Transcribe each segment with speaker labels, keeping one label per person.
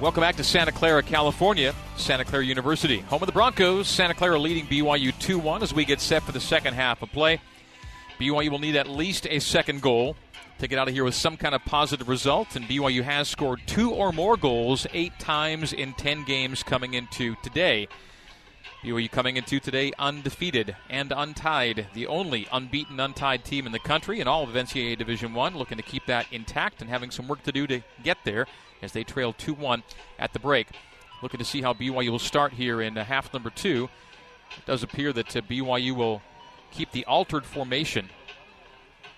Speaker 1: Welcome back to Santa Clara, California, Santa Clara University, home of the Broncos. Santa Clara leading BYU 2 1 as we get set for the second half of play. BYU will need at least a second goal to get out of here with some kind of positive result, and BYU has scored two or more goals eight times in 10 games coming into today. BYU coming into today undefeated and untied, the only unbeaten, untied team in the country in all of NCAA Division One, looking to keep that intact and having some work to do to get there as they trail 2-1 at the break. Looking to see how BYU will start here in uh, half number two. It does appear that uh, BYU will keep the altered formation,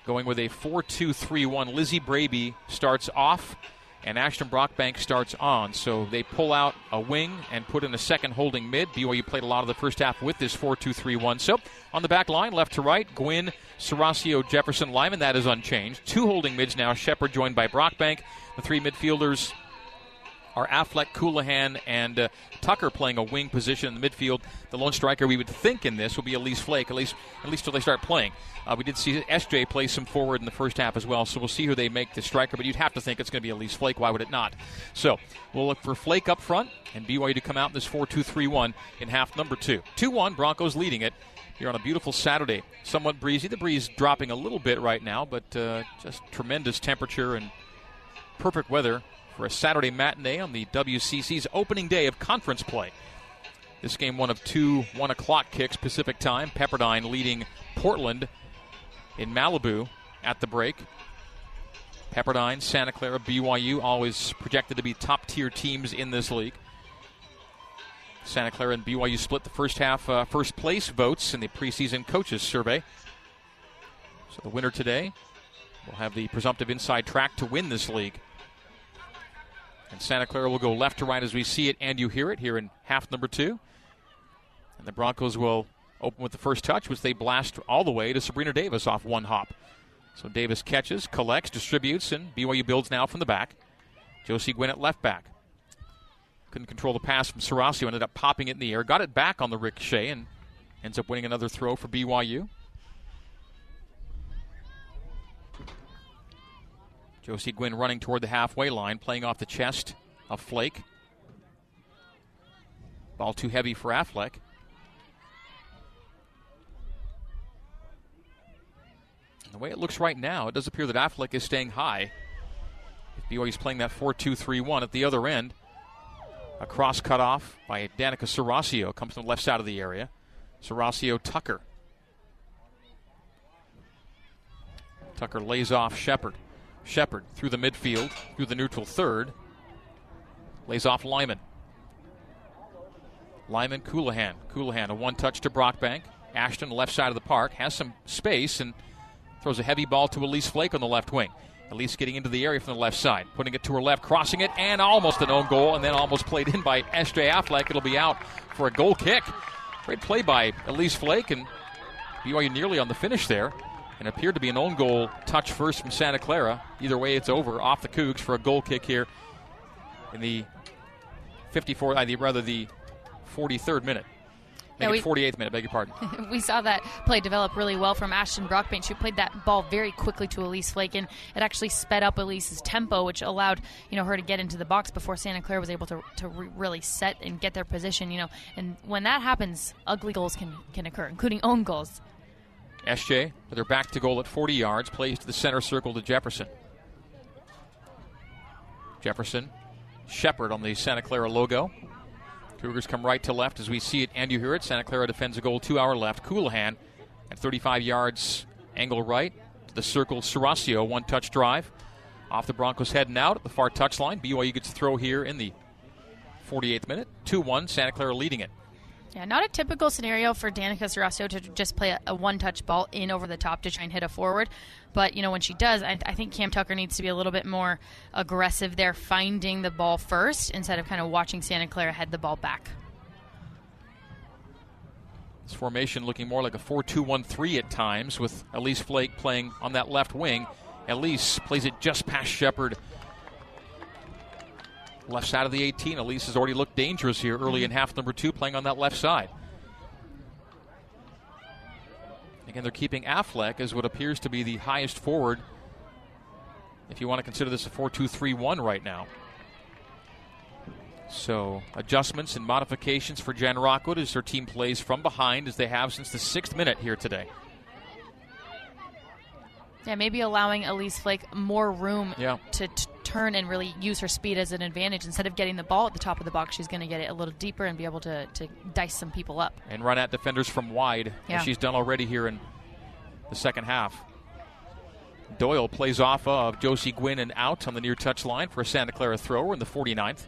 Speaker 1: going with a 4-2-3-1. Lizzie Braby starts off and Ashton Brockbank starts on. So they pull out a wing and put in a second holding mid. BYU played a lot of the first half with this 4 2 3 1. So on the back line, left to right, Gwynn, Serasio, Jefferson, Lyman, that is unchanged. Two holding mids now, Shepard joined by Brockbank. The three midfielders are Affleck, Colohan, and uh, Tucker playing a wing position in the midfield. The lone striker we would think in this will be Elise Flake, at least at least till they start playing. Uh, we did see SJ play some forward in the first half as well, so we'll see who they make the striker. But you'd have to think it's going to be Elise Flake. Why would it not? So we'll look for Flake up front and BYU to come out in this 4-2-3-1 in half number two. 2-1, Broncos leading it here on a beautiful Saturday. Somewhat breezy. The breeze dropping a little bit right now, but uh, just tremendous temperature and perfect weather for a Saturday matinee on the WCC's opening day of conference play. This game, one of two 1 o'clock kicks Pacific time. Pepperdine leading Portland in Malibu at the break. Pepperdine, Santa Clara, BYU, always projected to be top tier teams in this league. Santa Clara and BYU split the first half, uh, first place votes in the preseason coaches survey. So the winner today will have the presumptive inside track to win this league. And Santa Clara will go left to right as we see it and you hear it here in half number two. And the Broncos will open with the first touch, which they blast all the way to Sabrina Davis off one hop. So Davis catches, collects, distributes, and BYU builds now from the back. Josie Gwynn at left back. Couldn't control the pass from Serasio, ended up popping it in the air, got it back on the ricochet, and ends up winning another throw for BYU. Josie Gwynn running toward the halfway line, playing off the chest of Flake. Ball too heavy for Affleck. And the way it looks right now, it does appear that Affleck is staying high. If BYU is playing that 4 2 3 1 at the other end. A cross cut off by Danica Serasio comes from the left side of the area. Serasio Tucker. Tucker lays off Shepard. Shepard through the midfield, through the neutral third. Lays off Lyman. Lyman, Colohan. Colohan, a one touch to Brockbank. Ashton, left side of the park, has some space and throws a heavy ball to Elise Flake on the left wing. Elise getting into the area from the left side, putting it to her left, crossing it, and almost an own goal, and then almost played in by S.J. Affleck. It'll be out for a goal kick. Great play by Elise Flake, and BYU nearly on the finish there and appeared to be an own goal touch first from Santa Clara. Either way, it's over off the Cougs for a goal kick here in the 54, uh, rather the 43rd minute. Yeah, we, 48th minute, beg your pardon.
Speaker 2: we saw that play develop really well from Ashton Brockbank. She played that ball very quickly to Elise Flake, and it actually sped up Elise's tempo, which allowed you know her to get into the box before Santa Clara was able to, to re- really set and get their position. You know, and when that happens, ugly goals can can occur, including own goals.
Speaker 1: SJ with her back to goal at 40 yards, plays to the center circle to Jefferson. Jefferson, Shepard on the Santa Clara logo. Cougars come right to left as we see it and you hear it. Santa Clara defends a goal, two hour left. Colohan at 35 yards, angle right to the circle. Serasio, one touch drive. Off the Broncos heading out at the far touchline. BYU gets a throw here in the 48th minute. 2 1, Santa Clara leading it.
Speaker 2: Yeah, not a typical scenario for Danica Serasio to just play a, a one-touch ball in over the top to try and hit a forward. But you know when she does, I, I, think Cam Tucker needs to be a little bit more aggressive there, finding the ball first instead of kind of watching Santa Clara head the ball back.
Speaker 1: This formation looking more like a 4-2-1-3 at times, with Elise Flake playing on that left wing. Elise plays it just past Shepard Left side of the 18. Elise has already looked dangerous here early in half number two, playing on that left side. Again, they're keeping Affleck as what appears to be the highest forward. If you want to consider this a 4 2 3 1 right now. So adjustments and modifications for Jen Rockwood as her team plays from behind as they have since the sixth minute here today.
Speaker 2: Yeah, maybe allowing Elise Flake more room
Speaker 1: Yeah.
Speaker 2: to t- turn and really use her speed as an advantage. Instead of getting the ball at the top of the box, she's going to get it a little deeper and be able to, to dice some people up.
Speaker 1: and run at defenders from wide,
Speaker 2: Yeah.
Speaker 1: as she's done already here in the second half. Doyle plays off of Josie Gwynn and out on the near touch line for a Santa Clara thrower in the 49th.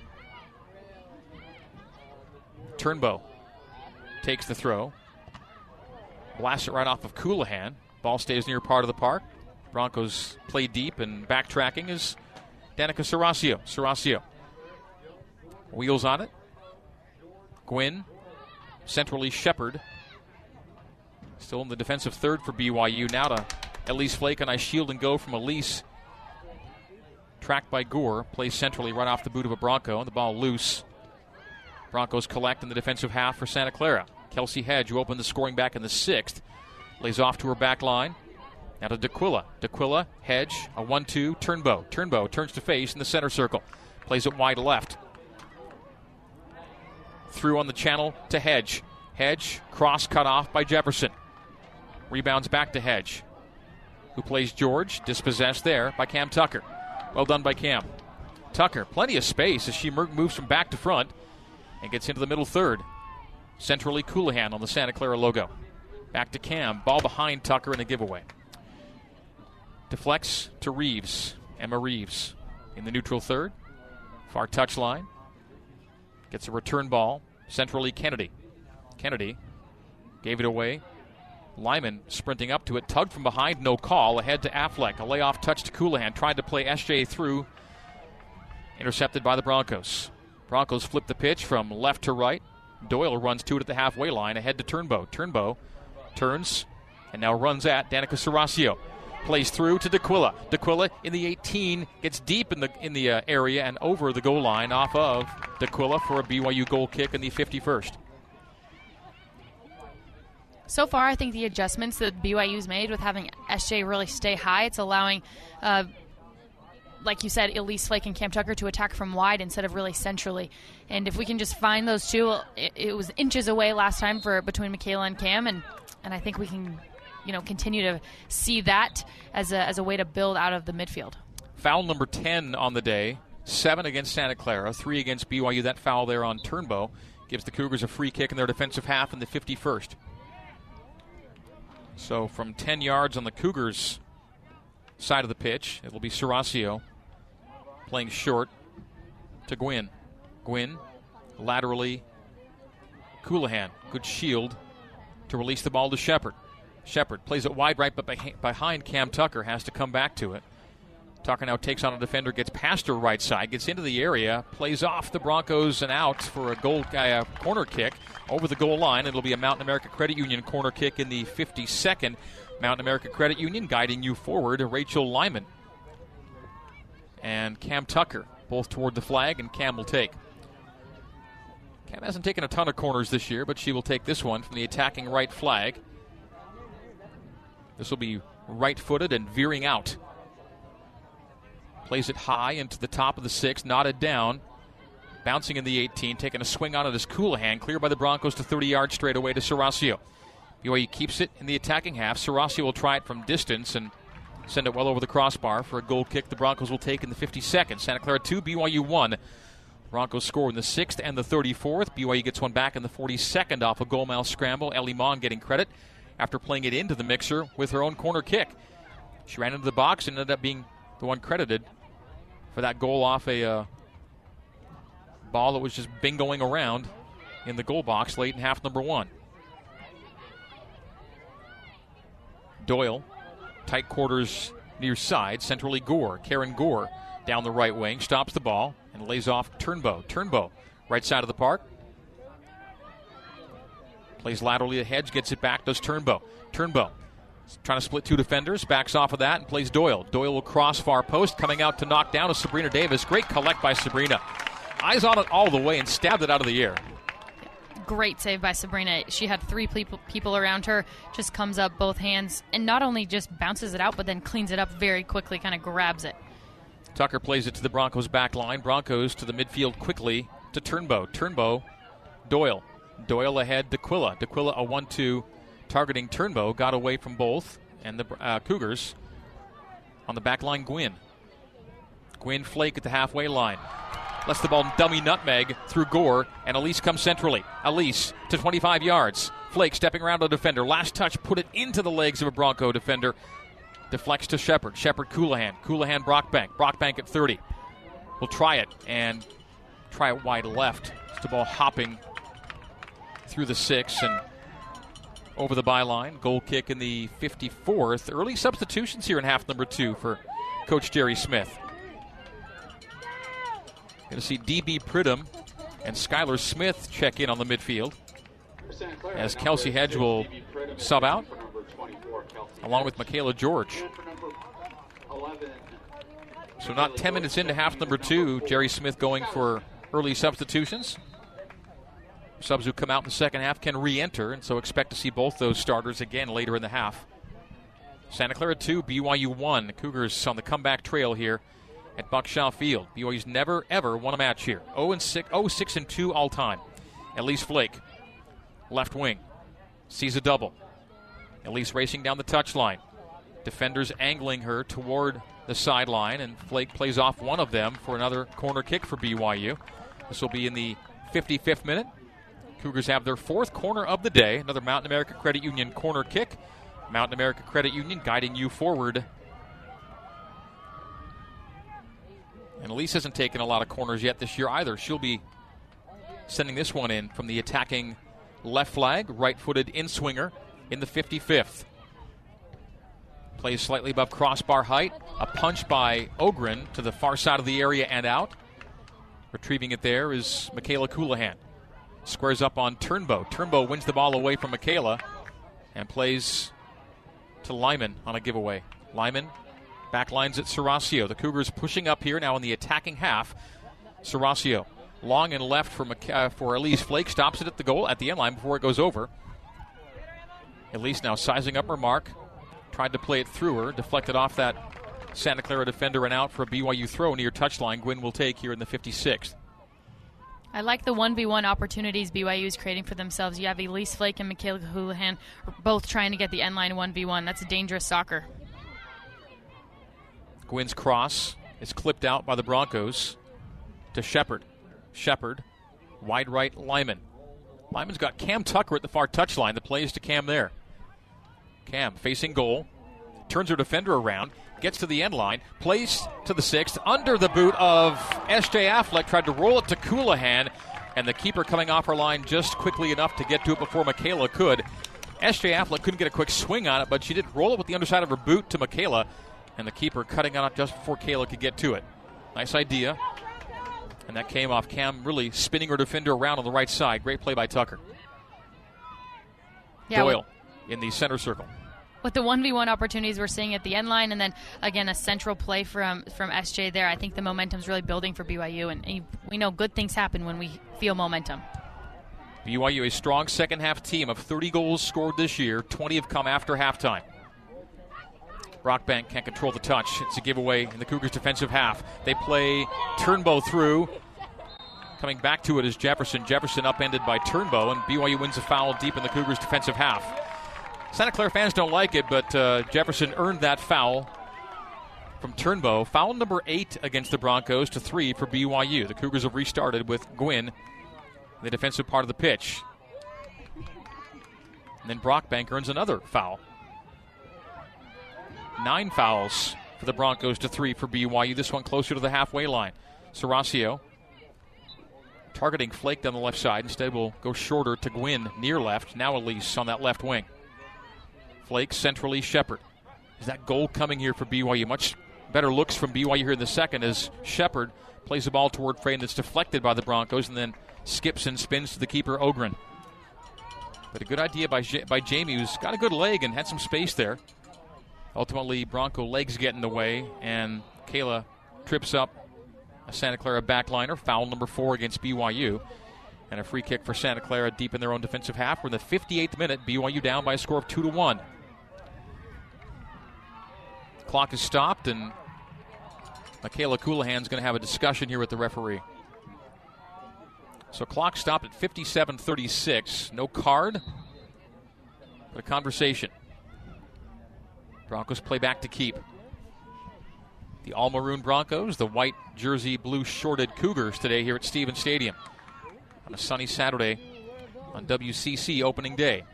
Speaker 1: Turnbow takes the throw, blasts it right off of Colohan. Ball stays near part of the park. Broncos play deep and backtracking is Danica Serasio. Serasio wheels on it. Gwynn centrally Shepard. Still in the defensive third for BYU. Now to Elise Flake and I shield and go from Elise. Tracked by Gore. Plays centrally right off the boot of a Bronco. And the ball loose. Broncos collect in the defensive half for Santa Clara. Kelsey Hedge, who opened the scoring back in the sixth, lays off to her back line. Now to D'Aquila. D'Aquila, Hedge, a 1 2, Turnbow. Turnbow turns to face in the center circle. Plays it wide left through on the channel to Hedge. Hedge, cross cut off by Jefferson. Rebounds back to Hedge, who plays George, dispossessed there by Cam Tucker. Well done by Cam. Tucker, plenty of space as she moves from back to front and gets into the middle third. Centrally, Colohan on the Santa Clara logo. Back to Cam, ball behind Tucker in a giveaway. Deflects to Reeves. Emma Reeves in the neutral third. Far touch line. Gets a return ball. Centrally, Kennedy. Kennedy gave it away. Lyman sprinting up to it, tugged from behind, no call. Ahead to Affleck. A layoff touch to Colohan. Tried to play SJ through. Intercepted by the Broncos. Broncos flip the pitch from left to right. Doyle runs to it at the halfway line. Ahead to Turnbow. Turnbow turns and now runs at Danica Serasio. Plays through to D'Aquila. D'Aquila in the 18 gets deep in the in the uh, area and over the goal line off of D'Aquila for a BYU goal kick in the 51st.
Speaker 2: So far, I think the adjustments that BYU's made with having SJ really stay high, it's allowing, uh, like you said, Elise Flake and Cam Tucker to attack from wide instead of really centrally. And if we can just find those two, it, it was inches away last time for between Michaela and Cam, and and I think we can, you know, continue to see that as a as a way to build out of the midfield.
Speaker 1: Foul number 10 on the day. Seven against Santa Clara, three against BYU. That foul there on Turnbow gives the Cougars a free kick in their defensive half in the 51st. So from 10 yards on the Cougars' side of the pitch, it will be Serasio playing short to Gwynn. Gwynn laterally, Colohan, good shield to release the ball to Shepard. Shepard plays it wide right, but beh- behind Cam Tucker has to come back to it. Tucker now takes on a defender, gets past her right side, gets into the area, plays off the Broncos and out for a goal uh, corner kick over the goal line. It'll be a Mountain America Credit Union corner kick in the 52nd. Mountain America Credit Union guiding you forward, Rachel Lyman and Cam Tucker, both toward the flag, and Cam will take. Cam hasn't taken a ton of corners this year, but she will take this one from the attacking right flag. This will be right footed and veering out. Plays it high into the top of the six, knotted down. Bouncing in the 18, taking a swing on it is Colohan, clear by the Broncos to 30 yards straight away to Serasio. BYU keeps it in the attacking half. Serasio will try it from distance and send it well over the crossbar for a goal kick the Broncos will take in the 52nd. Santa Clara 2, BYU 1. Broncos score in the 6th and the 34th. BYU gets one back in the 42nd off a goal mouth scramble. Ellie Mon getting credit after playing it into the mixer with her own corner kick. She ran into the box and ended up being the one credited for that goal off a uh, ball that was just bingoing around in the goal box late in half number one. Doyle, tight quarters near side, centrally Gore. Karen Gore down the right wing, stops the ball and lays off Turnbow. Turnbow, right side of the park. Plays laterally to Hedge, gets it back, does Turnbow. Turnbow trying to split two defenders, backs off of that and plays Doyle. Doyle will cross far post, coming out to knock down is Sabrina Davis. Great collect by Sabrina. Eyes on it all the way and stabbed it out of the air.
Speaker 2: Great save by Sabrina. She had three people, people around her, just comes up both hands, and not only just bounces it out, but then cleans it up very quickly, kind of grabs it.
Speaker 1: Tucker plays it to the Broncos back line. Broncos to the midfield quickly. to Turnbow. Turnbow, Doyle. Doyle ahead to Quilla. D'Aquila a 1 2 targeting Turnbow. Got away from both. And the uh, Cougars on the back line, Gwynn. Gwynn Flake at the halfway line. Lets the ball dummy nutmeg through Gore, and Elise comes centrally. Elise to 25 yards. Flake stepping around the defender. Last touch put it into the legs of a Bronco defender. Deflects to Shepard. Shepard Colohan. Colohan Brockbank. Brockbank at 30. Will try it and try it wide left. It's the ball hopping through the six and over the byline. Goal kick in the 54th. Early substitutions here in half number two for Coach Jerry Smith. Going to see DB Pridham and Skylar Smith check in on the midfield as Kelsey Hedge will sub out along with Michaela George. So, not 10 minutes into half number two, Jerry Smith going for early substitutions. Subs who come out in the second half can re enter, and so expect to see both those starters again later in the half. Santa Clara 2, BYU 1. The Cougars on the comeback trail here at Buck Shaw Field. BYU's never, ever won a match here. 0 and 6, 0 6 and 2 all time. Elise Flake, left wing, sees a double. Elise racing down the touchline. Defenders angling her toward the sideline, and Flake plays off one of them for another corner kick for BYU. This will be in the 55th minute. Cougars have their fourth corner of the day. Another Mountain America Credit Union corner kick. Mountain America Credit Union guiding you forward. And Elise hasn't taken a lot of corners yet this year either. She'll be sending this one in from the attacking left flag, right footed in swinger in the 55th. Plays slightly above crossbar height. A punch by Ogren to the far side of the area and out. Retrieving it there is Michaela Colohan. Squares up on Turnbow. Turnbow wins the ball away from Michaela and plays to Lyman on a giveaway. Lyman backlines at Serasio. The Cougars pushing up here now in the attacking half. Serasio long and left for uh, for Elise Flake stops it at the goal at the end line before it goes over. Elise now sizing up her mark, tried to play it through her, deflected off that Santa Clara defender and out for a BYU throw near touchline. Gwynn will take here in the 56th.
Speaker 2: I like the 1v1 opportunities BYU is creating for themselves. You have Elise Flake and Michaela Houlihan both trying to get the end line 1v1. That's a dangerous soccer.
Speaker 1: Gwynn's cross is clipped out by the Broncos to Shepard. Shepard, wide right Lyman. Lyman's got Cam Tucker at the far touchline. The play is to Cam there. Cam facing goal, turns her defender around, gets to the end line, plays to the sixth, under the boot of S.J. Affleck, tried to roll it to Colohan, and the keeper coming off her line just quickly enough to get to it before Michaela could. S.J. Affleck couldn't get a quick swing on it, but she did roll it with the underside of her boot to Michaela, and the keeper cutting on it just before Kayla could get to it. Nice idea. And that came off Cam really spinning her defender around on the right side. Great play by Tucker. Yeah, Doyle in the center circle
Speaker 2: with the 1v1 opportunities we're seeing at the end line and then again a central play from from SJ there I think the momentum's really building for BYU and, we know good things happen when we feel momentum
Speaker 1: BYU a strong second half team of 30 goals scored this year 20 have come after halftime Brockbank can't control the touch. It's a giveaway in the Cougars' defensive half. They play Turnbow through. Coming back to it is Jefferson. Jefferson upended by Turnbow, and BYU wins a foul deep in the Cougars' defensive half. Santa Clara fans don't like it, but uh, Jefferson earned that foul from Turnbow. Foul number eight against the Broncos to three for BYU. The Cougars have restarted with Gwynn, the defensive part of the pitch. And then Brockbank earns another foul. Nine fouls for the Broncos to three for BYU. This one closer to the halfway line. Serasio targeting Flake down the left side. Instead, will go shorter to Gwynn near left. Now Elise on that left wing. Flake centrally Shepard. Is that goal coming here for BYU? Much better looks from BYU here in the second as Shepard plays the ball toward frame that's deflected by the Broncos and then skips and spins to the keeper Ogren. But a good idea by by Jamie, who's got a good leg and had some space there. Ultimately, Bronco legs get in the way, and Kayla trips up a Santa Clara backliner. Foul number four against BYU. And a free kick for Santa Clara deep in their own defensive half. We're in the 58th minute. BYU down by a score of 2 to 1. Clock is stopped, and Michaela Colohan's going to have a discussion here with the referee. So clock stopped at 57:36. No card, but a conversation. Broncos play back to keep. The all maroon Broncos, the white jersey, blue shorted Cougars today here at Stevens Stadium on a sunny Saturday on WCC opening day.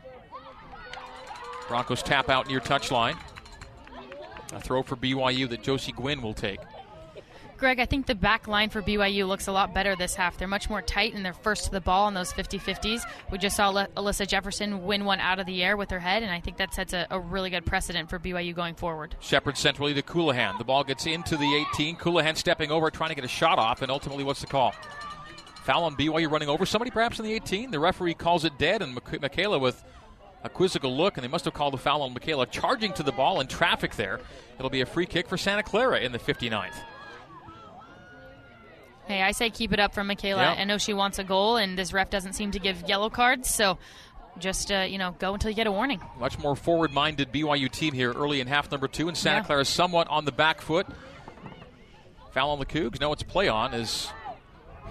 Speaker 1: Broncos tap out near touchline. A throw for BYU that Josie Gwynn will take.
Speaker 2: Greg, I think the back line for BYU looks a lot better this half. They're much more tight and they're first to the ball on those 50 50s. We just saw Alyssa Jefferson win one out of the air with her head, and I think that sets a, a really good precedent for BYU going forward.
Speaker 1: Shepard centrally to Colohan. The ball gets into the 18. Colohan stepping over, trying to get a shot off, and ultimately, what's the call? Foul on BYU running over somebody perhaps in the 18. The referee calls it dead, and Michaela with a quizzical look, and they must have called the foul on Michaela charging to the ball in traffic there. It'll be a free kick for Santa Clara in the 59th.
Speaker 2: Hey, I say keep it up for Michaela. I know she wants a goal, and this ref doesn't seem to give yellow cards, so just uh, you know go until you get a warning.
Speaker 1: Much more forward-minded BYU team here early in half number two, and Santa yeah. Clara somewhat on the back foot. Foul on the Cougs. No, it's play on as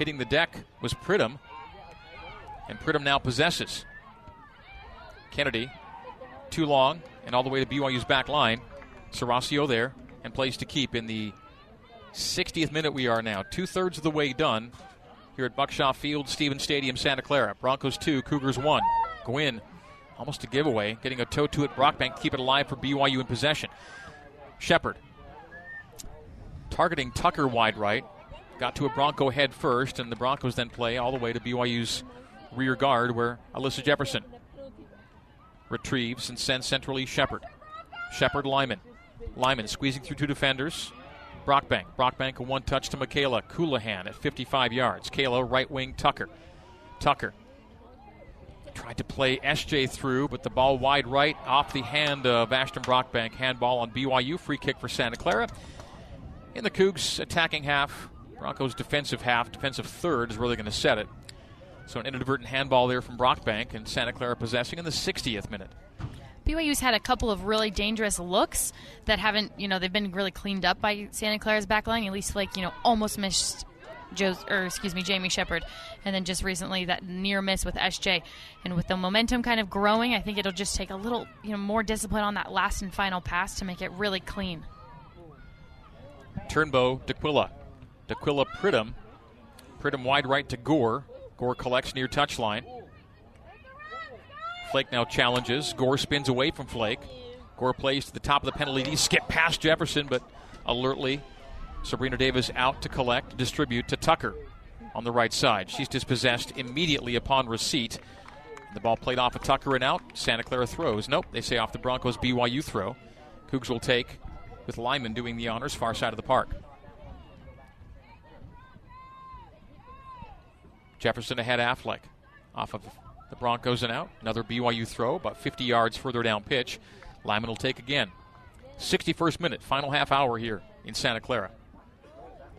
Speaker 1: hitting the deck was Pridham, and Pridham now possesses. Kennedy, too long, and all the way to BYU's back line. Serasio there, and plays to keep in the 60th minute we are now. Two thirds of the way done here at Buck Shaw Field, Stevens Stadium, Santa Clara. Broncos 2, Cougars 1. Gwynn, almost a giveaway, getting a toe to it. Brockbank keep it alive for BYU in possession. Shepard targeting Tucker wide right. Got to a Bronco head first, and the Broncos then play all the way to BYU's rear guard where Alyssa Jefferson retrieves and sends centrally Shepard. Shepard Lyman. Lyman squeezing through two defenders. Brockbank. Brockbank a one touch to Michaela Colohan at 55 yards. Kayla right wing Tucker. Tucker tried to play SJ through, but the ball wide right off the hand of Ashton Brockbank. Handball on BYU. Free kick for Santa Clara. In the Cougs attacking half, Broncos defensive half, defensive third is really going to set it. So an inadvertent handball there from Brockbank and Santa Clara possessing in the 60th minute.
Speaker 2: BYU's had a couple of really dangerous looks that haven't, you know, they've been really cleaned up by Santa Clara's backline. At least, like, you know, almost missed Joe's, or excuse me, Jamie Shepard, and then just recently that near miss with SJ. And with the momentum kind of growing, I think it'll just take a little, you know, more discipline on that last and final pass to make it really clean.
Speaker 1: Turnbow, D'Aquila. D'Aquila Pridham. Pridham wide right to Gore. Gore collects near touchline. Flake now challenges. Gore spins away from Flake. Gore plays to the top of the penalty. He skipped past Jefferson, but alertly, Sabrina Davis out to collect, distribute to Tucker on the right side. She's dispossessed immediately upon receipt. The ball played off of Tucker and out. Santa Clara throws. Nope, they say off the Broncos BYU throw. Cougs will take with Lyman doing the honors far side of the park. Jefferson ahead Affleck off of the Broncos and out. Another BYU throw, about 50 yards further down pitch. Lyman will take again. 61st minute, final half hour here in Santa Clara.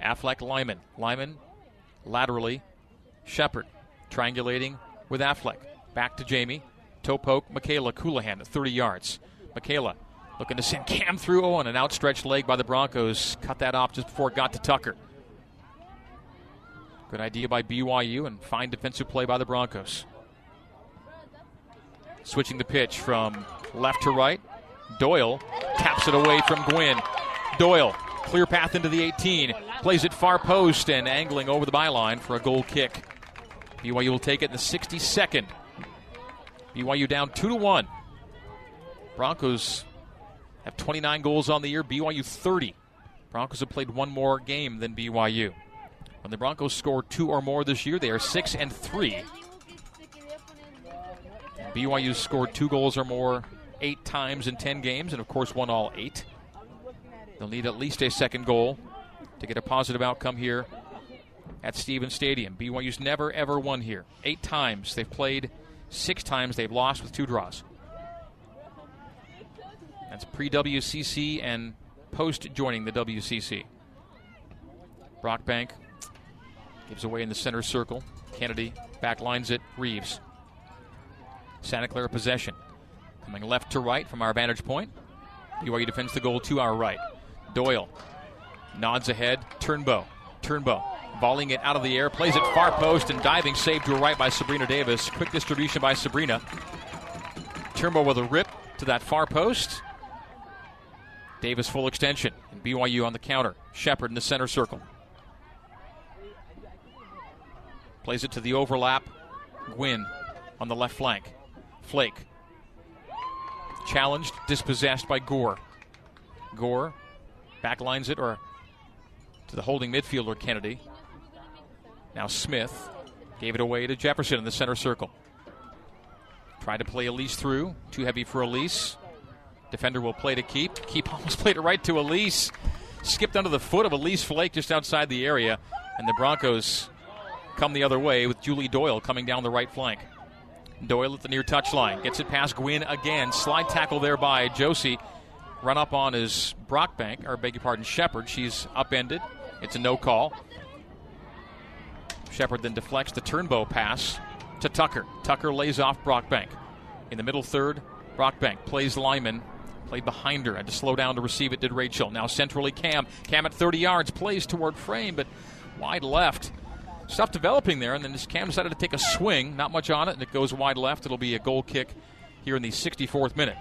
Speaker 1: Affleck, Lyman. Lyman laterally. Shepard triangulating with Affleck. Back to Jamie. Toe poke, Michaela Colohan at 30 yards. Michaela looking to send Cam through. Oh, and an outstretched leg by the Broncos. Cut that off just before it got to Tucker. Good idea by BYU and fine defensive play by the Broncos. Switching the pitch from left to right. Doyle taps it away from Gwynn. Doyle, clear path into the 18. Plays it far post and angling over the byline for a goal kick. BYU will take it in the 62nd. BYU down 2 to 1. Broncos have 29 goals on the year, BYU 30. Broncos have played one more game than BYU. When the Broncos score two or more this year, they are 6 and 3 BYU scored two goals or more eight times in 10 games, and of course, won all eight. They'll need at least a second goal to get a positive outcome here at Stevens Stadium. BYU's never, ever won here. Eight times they've played, six times they've lost with two draws. That's pre WCC and post joining the WCC. Brockbank gives away in the center circle. Kennedy backlines it. Reeves Santa Clara possession. Coming left to right from our vantage point. BYU defends the goal to our right. Doyle nods ahead. Turnbow. Turnbow volleying it out of the air, plays it far post and diving, saved to a right by Sabrina Davis. Quick distribution by Sabrina. Turnbow with a rip to that far post. Davis full extension. And BYU on the counter. Shepard in the center circle. Plays it to the overlap. Gwynn on the left flank. Flake. Challenged, dispossessed by Gore. Gore backlines it or to the holding midfielder Kennedy. Now Smith gave it away to Jefferson in the center circle. Tried to play Elise through. Too heavy for Elise. Defender will play to keep. Keep almost played it right to Elise. Skipped under the foot of Elise Flake just outside the area. And the Broncos come the other way with Julie Doyle coming down the right flank. Doyle at the near touchline. Gets it past Gwynn again. Slide tackle there by Josie. Run up on his Brockbank, or beg your pardon, Shepard. She's upended. It's a no call. Shepard then deflects the Turnbow pass to Tucker. Tucker lays off Brockbank. In the middle third, Brockbank plays Lyman. Played behind her. Had to slow down to receive it, did Rachel. Now centrally Cam. Cam at 30 yards. Plays toward frame, but wide left. Stuff developing there, and then this Cam decided to take a swing. Not much on it, and it goes wide left. It'll be a goal kick here in the 64th minute.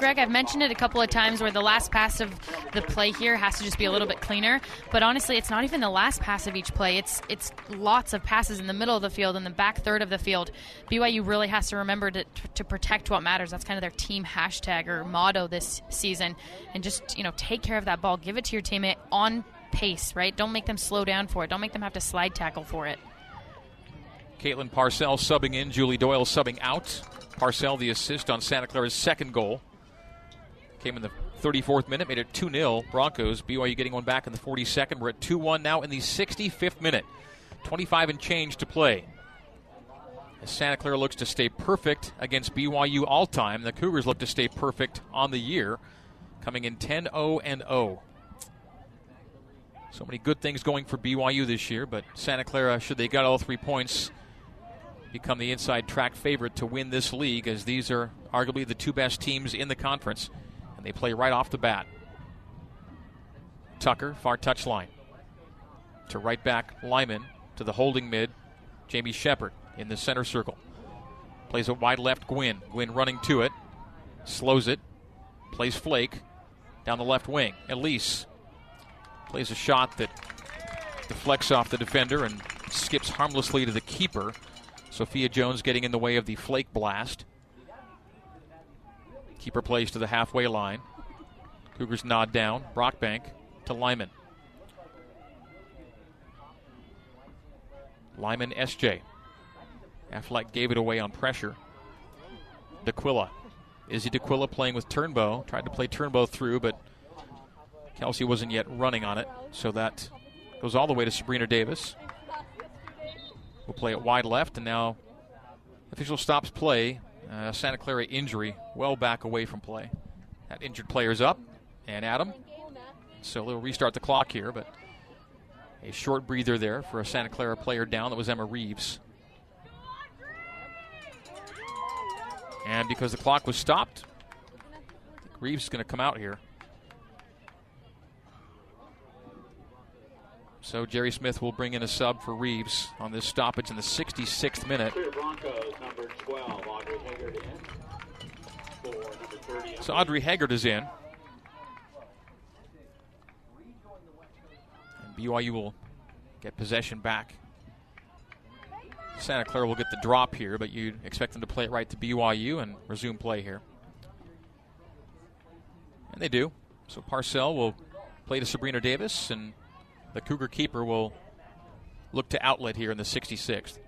Speaker 2: Greg, I've mentioned it a couple of times where the last pass of the play here has to just be a little bit cleaner. But honestly, it's not even the last pass of each play. It's it's lots of passes in the middle of the field and the back third of the field. BYU really has to remember to, to protect what matters. That's kind of their team hashtag or motto this season. And just you know take care of that ball, give it to your teammate on pace. Right? Don't make them slow down for it. Don't make them have to slide tackle for it.
Speaker 1: Caitlin Parcell subbing in, Julie Doyle subbing out. Parcell the assist on Santa Clara's second goal. Came in the 34th minute, made it 2 0 Broncos. BYU getting one back in the 42nd. We're at 2 1 now in the 65th minute. 25 and change to play. As Santa Clara looks to stay perfect against BYU all time, the Cougars look to stay perfect on the year, coming in 10 0 and 0. So many good things going for BYU this year, but Santa Clara, should they get all three points, become the inside track favorite to win this league, as these are arguably the two best teams in the conference. And they play right off the bat. Tucker, far touchline. To right back, Lyman. To the holding mid, Jamie Shepard in the center circle. Plays it wide left, Gwynn. Gwynn running to it. Slows it. Plays Flake down the left wing. Elise plays a shot that deflects off the defender and skips harmlessly to the keeper. Sophia Jones getting in the way of the Flake blast. Keeper plays to the halfway line. Cougars nod down. Brockbank to Lyman. Lyman SJ. Affleck gave it away on pressure. D'Aquila. Izzy D'Aquila playing with Turnbow. Tried to play Turnbow through, but Kelsey wasn't yet running on it. So that goes all the way to Sabrina Davis. We'll play it wide left, and now official stops play uh, Santa Clara injury well back away from play. That injured player's up, and Adam. So they'll restart the clock here, but a short breather there for a Santa Clara player down. That was Emma Reeves. And because the clock was stopped, Reeves is going to come out here. So Jerry Smith will bring in a sub for Reeves on this stoppage in the 66th minute. So Audrey Haggard is in. And BYU will get possession back. Santa Clara will get the drop here, but you'd expect them to play it right to BYU and resume play here. And they do. So Parcell will play to Sabrina Davis, and the Cougar keeper will look to outlet here in the 66th.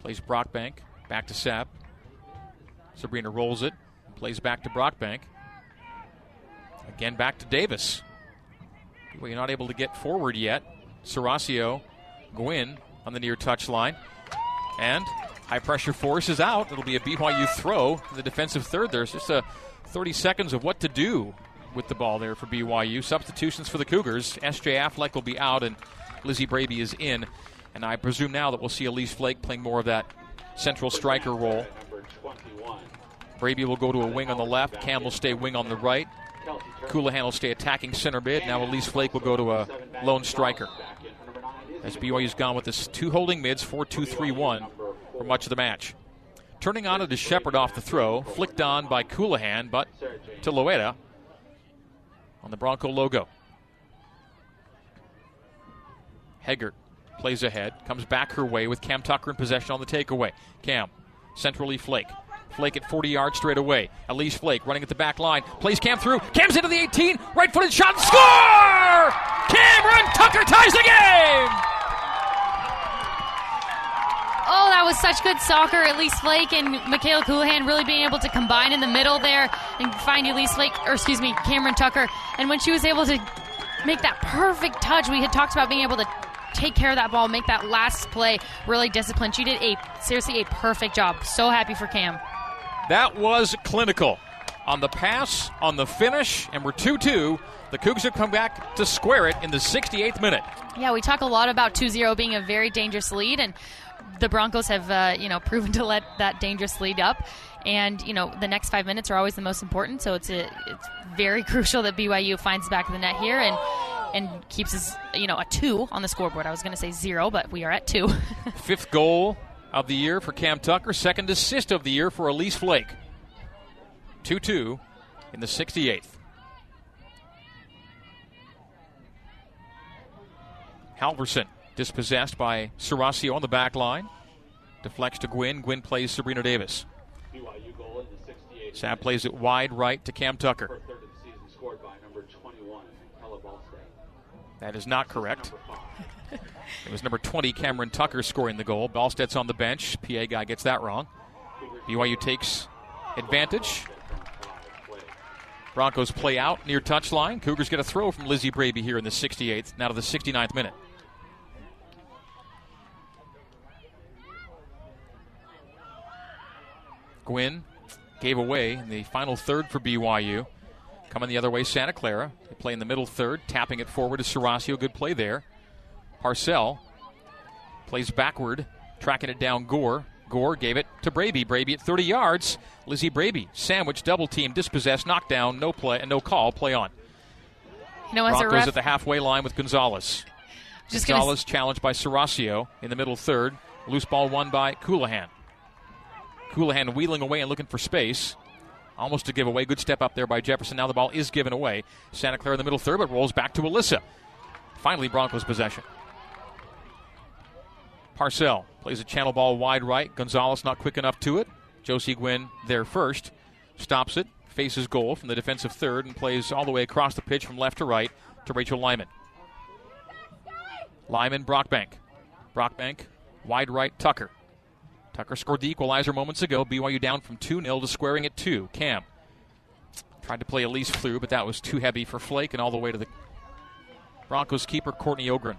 Speaker 1: Plays Brockbank, back to Sapp. Sabrina rolls it, plays back to Brockbank. Again, back to Davis. Well, you're not able to get forward yet. Serasio, Gwynn on the near touch line. And high pressure force is out. It'll be a BYU throw. The defensive third there's just a 30 seconds of what to do with the ball there for BYU. Substitutions for the Cougars. S.J. Affleck will be out, and Lizzie Braby is in. And I presume now that we'll see Elise Flake playing more of that central striker role. Braby will go to a wing on the left. Cam will stay wing on the right. Colohan will stay attacking center mid. Now Elise Flake will go to a lone striker. As BYU's gone with this two holding mids, 4 2 3 1 for much of the match. Turning on it is Shepard off the throw, flicked on by Colohan, but to Loera on the Bronco logo. Heggert plays ahead, comes back her way with Cam Tucker in possession on the takeaway. Cam, centrally Flake. Flake at 40 yards straight away. Elise Flake running at the back line. Plays Cam through. Cam's into the 18. Right footed shot. Score! Cameron Tucker ties the game!
Speaker 2: Oh, that was such good soccer. Elise Flake and Michaela Colohan really being able to combine in the middle there and find Elise Flake, or excuse me, Cameron Tucker. And when she was able to make that perfect touch, we had talked about being able to take care of that ball, make that last play really disciplined. She did a seriously a perfect job. So happy for Cam.
Speaker 1: That was clinical. On the pass, on the finish, and we're 2 2. The Cougs have come back to square it in the 68th minute.
Speaker 2: Yeah, we talk a lot about 2 0 being a very dangerous lead, and the Broncos have, uh, you know, proven to let that dangerous lead up. And, you know, the next five minutes are always the most important, so it's, a, it's very crucial that BYU finds the back of the net here and and keeps us, you know, a two on the scoreboard. I was going to say zero, but we are at two.
Speaker 1: Fifth goal of the year for Cam Tucker, second assist of the year for Elise Flake. 2 2 in the 68th. Halverson dispossessed by Serasio on the back line. Deflects to Gwynn. Gwynn plays Sabrina Davis. Sam plays it wide right to Cam Tucker. That is not correct. it was number 20, Cameron Tucker, scoring the goal. Ballstedt's on the bench. PA guy gets that wrong. BYU takes advantage. Broncos play out near touchline. Cougars get a throw from Lizzie Braby here in the 68th, now to the 69th minute. Gwynn gave away in the final third for BYU. Coming the other way, Santa Clara. They play in the middle third, tapping it forward to Serasio. Good play there. Parcell plays backward, tracking it down Gore. Gore gave it to Braby. Braby at 30 yards. Lizzie Braby, sandwich, double team, dispossessed, knockdown, no play, and no call. Play on.
Speaker 2: You know,
Speaker 1: Broncos
Speaker 2: ref,
Speaker 1: at the halfway line with Gonzalez.
Speaker 2: just gonna
Speaker 1: Gonzalez challenged by Serasio in the middle third. Loose ball won by Colohan. Colohan wheeling away and looking for space. Almost to give away. Good step up there by Jefferson. Now the ball is given away. Santa Clara in the middle third, but rolls back to Alyssa. Finally, Broncos possession. Parcell plays a channel ball wide right. Gonzalez not quick enough to it. Josie Gwynn there first. Stops it, faces goal from the defensive third, and plays all the way across the pitch from left to right to Rachel Lyman. Lyman, Brockbank. Brockbank, wide right, Tucker. Tucker scored the equalizer moments ago. BYU down from 2 0 to squaring at 2. Cam tried to play Elise through, but that was too heavy for Flake and all the way to the Broncos keeper, Courtney Ogren.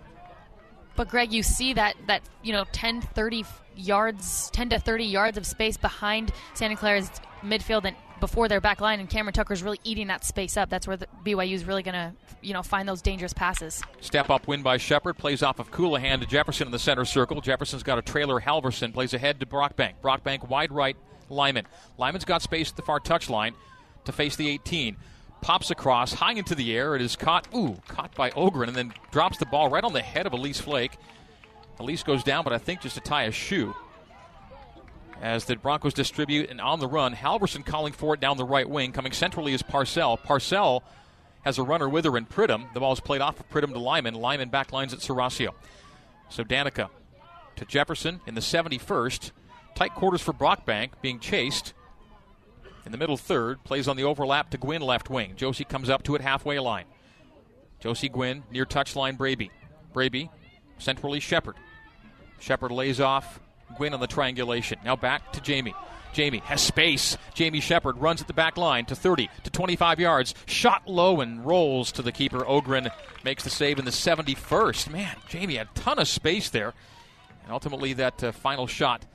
Speaker 2: But Greg, you see that that you know 10, 30 yards, 10 to 30 yards of space behind Santa Clara's midfield and before their back line, and Cameron Tucker's really eating that space up. That's where the BYU is really going to you know find those dangerous passes.
Speaker 1: Step up win by Shepard. Plays off of Colohan to Jefferson in the center circle. Jefferson's got a trailer. Halverson plays ahead to Brockbank. Brockbank wide right. Lyman. Lyman's got space at the far touchline to face the 18. Pops across, high into the air. It is caught. Ooh, caught by Ogren, and then drops the ball right on the head of Elise Flake. Elise goes down, but I think just to tie a shoe. As the Broncos distribute and on the run, Halverson calling for it down the right wing. Coming centrally is Parcell. Parcell has a runner with her in Pridham. The ball is played off of Pridham to Lyman. Lyman backlines at Serasio. So Danica to Jefferson in the 71st. Tight quarters for Brockbank being chased. In the middle third, plays on the overlap to Gwynn left wing. Josie comes up to it halfway line. Josie Gwynn near touchline Braby. Braby centrally Shepard. Shepard lays off Gwynn on the triangulation. Now back to Jamie. Jamie has space. Jamie Shepard runs at the back line to 30 to 25 yards. Shot low and rolls to the keeper. Ogren makes the save in the 71st. Man, Jamie had a ton of space there. And ultimately, that uh, final shot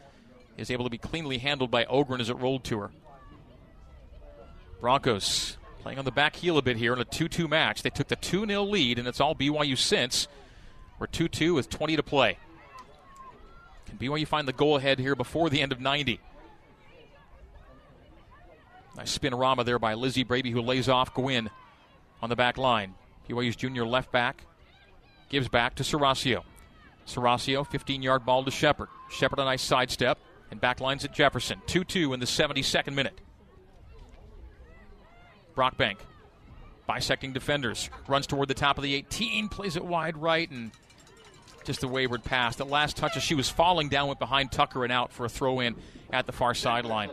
Speaker 1: is able to be cleanly handled by Ogren as it rolled to her. Broncos playing on the back heel a bit here in a 2 2 match. They took the 2 0 lead, and it's all BYU since. We're 2 2 with 20 to play. BYU find the goal ahead here before the end of 90? Nice spin rama there by Lizzie Braby, who lays off Gwynn. on the back line. BYU's junior left back gives back to Serasio. Serasio, 15 yard ball to Shepard. Shepard, a nice sidestep, and back lines at Jefferson. 2 2 in the 72nd minute. Brockbank bisecting defenders, runs toward the top of the 18, plays it wide right, and just a wayward pass. The last touch as she was falling down, went behind Tucker and out for a throw in at the far sideline.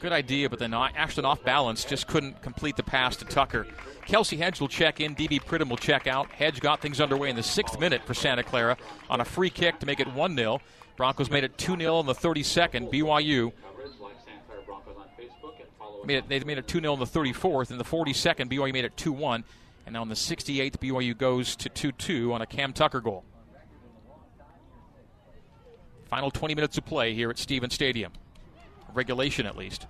Speaker 1: Good idea, but then Ashton off balance just couldn't complete the pass to Tucker. Kelsey Hedge will check in. DB Pridham will check out. Hedge got things underway in the sixth minute for Santa Clara on a free kick to make it 1 0. Broncos made it 2 0 in the 32nd. BYU made it, they made it 2 0 in the 34th. In the 42nd, BYU made it 2 1. And now in the 68th, BYU goes to 2 2 on a Cam Tucker goal. Final 20 minutes of play here at Stevens Stadium. Regulation, at least.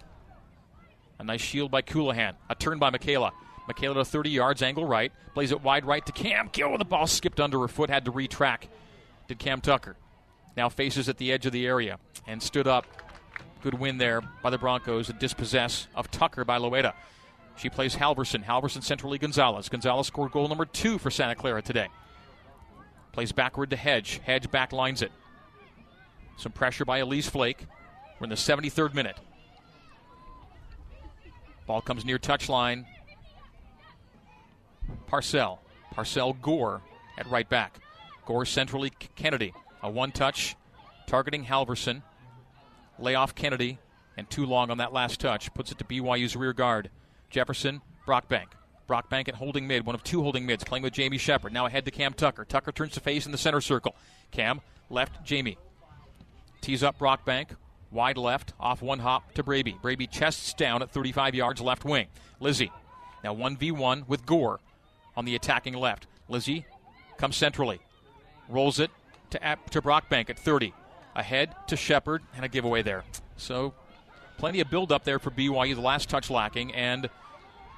Speaker 1: A nice shield by Colohan. A turn by Michaela. Michaela to 30 yards, angle right. Plays it wide right to Cam. Kill the ball skipped under her foot, had to retrack. Did Cam Tucker. Now faces at the edge of the area and stood up Good win there by the Broncos. A dispossess of Tucker by Loeta. She plays Halverson. Halverson centrally Gonzalez. Gonzalez scored goal number two for Santa Clara today. Plays backward to Hedge. Hedge backlines it. Some pressure by Elise Flake. We're in the 73rd minute. Ball comes near touchline. Parcell. Parcell Gore at right back. Gore centrally Kennedy. A one touch targeting Halverson. Layoff Kennedy, and too long on that last touch. Puts it to BYU's rear guard. Jefferson, Brockbank. Brockbank at holding mid, one of two holding mids, playing with Jamie Shepard. Now ahead to Cam Tucker. Tucker turns to face in the center circle. Cam, left, Jamie. Tees up Brockbank, wide left, off one hop to Braby. Braby chests down at 35 yards left wing. Lizzie, now 1v1 with Gore on the attacking left. Lizzie comes centrally, rolls it to, to Brockbank at 30 ahead to Shepard, and a giveaway there. So plenty of build up there for BYU. The last touch lacking, and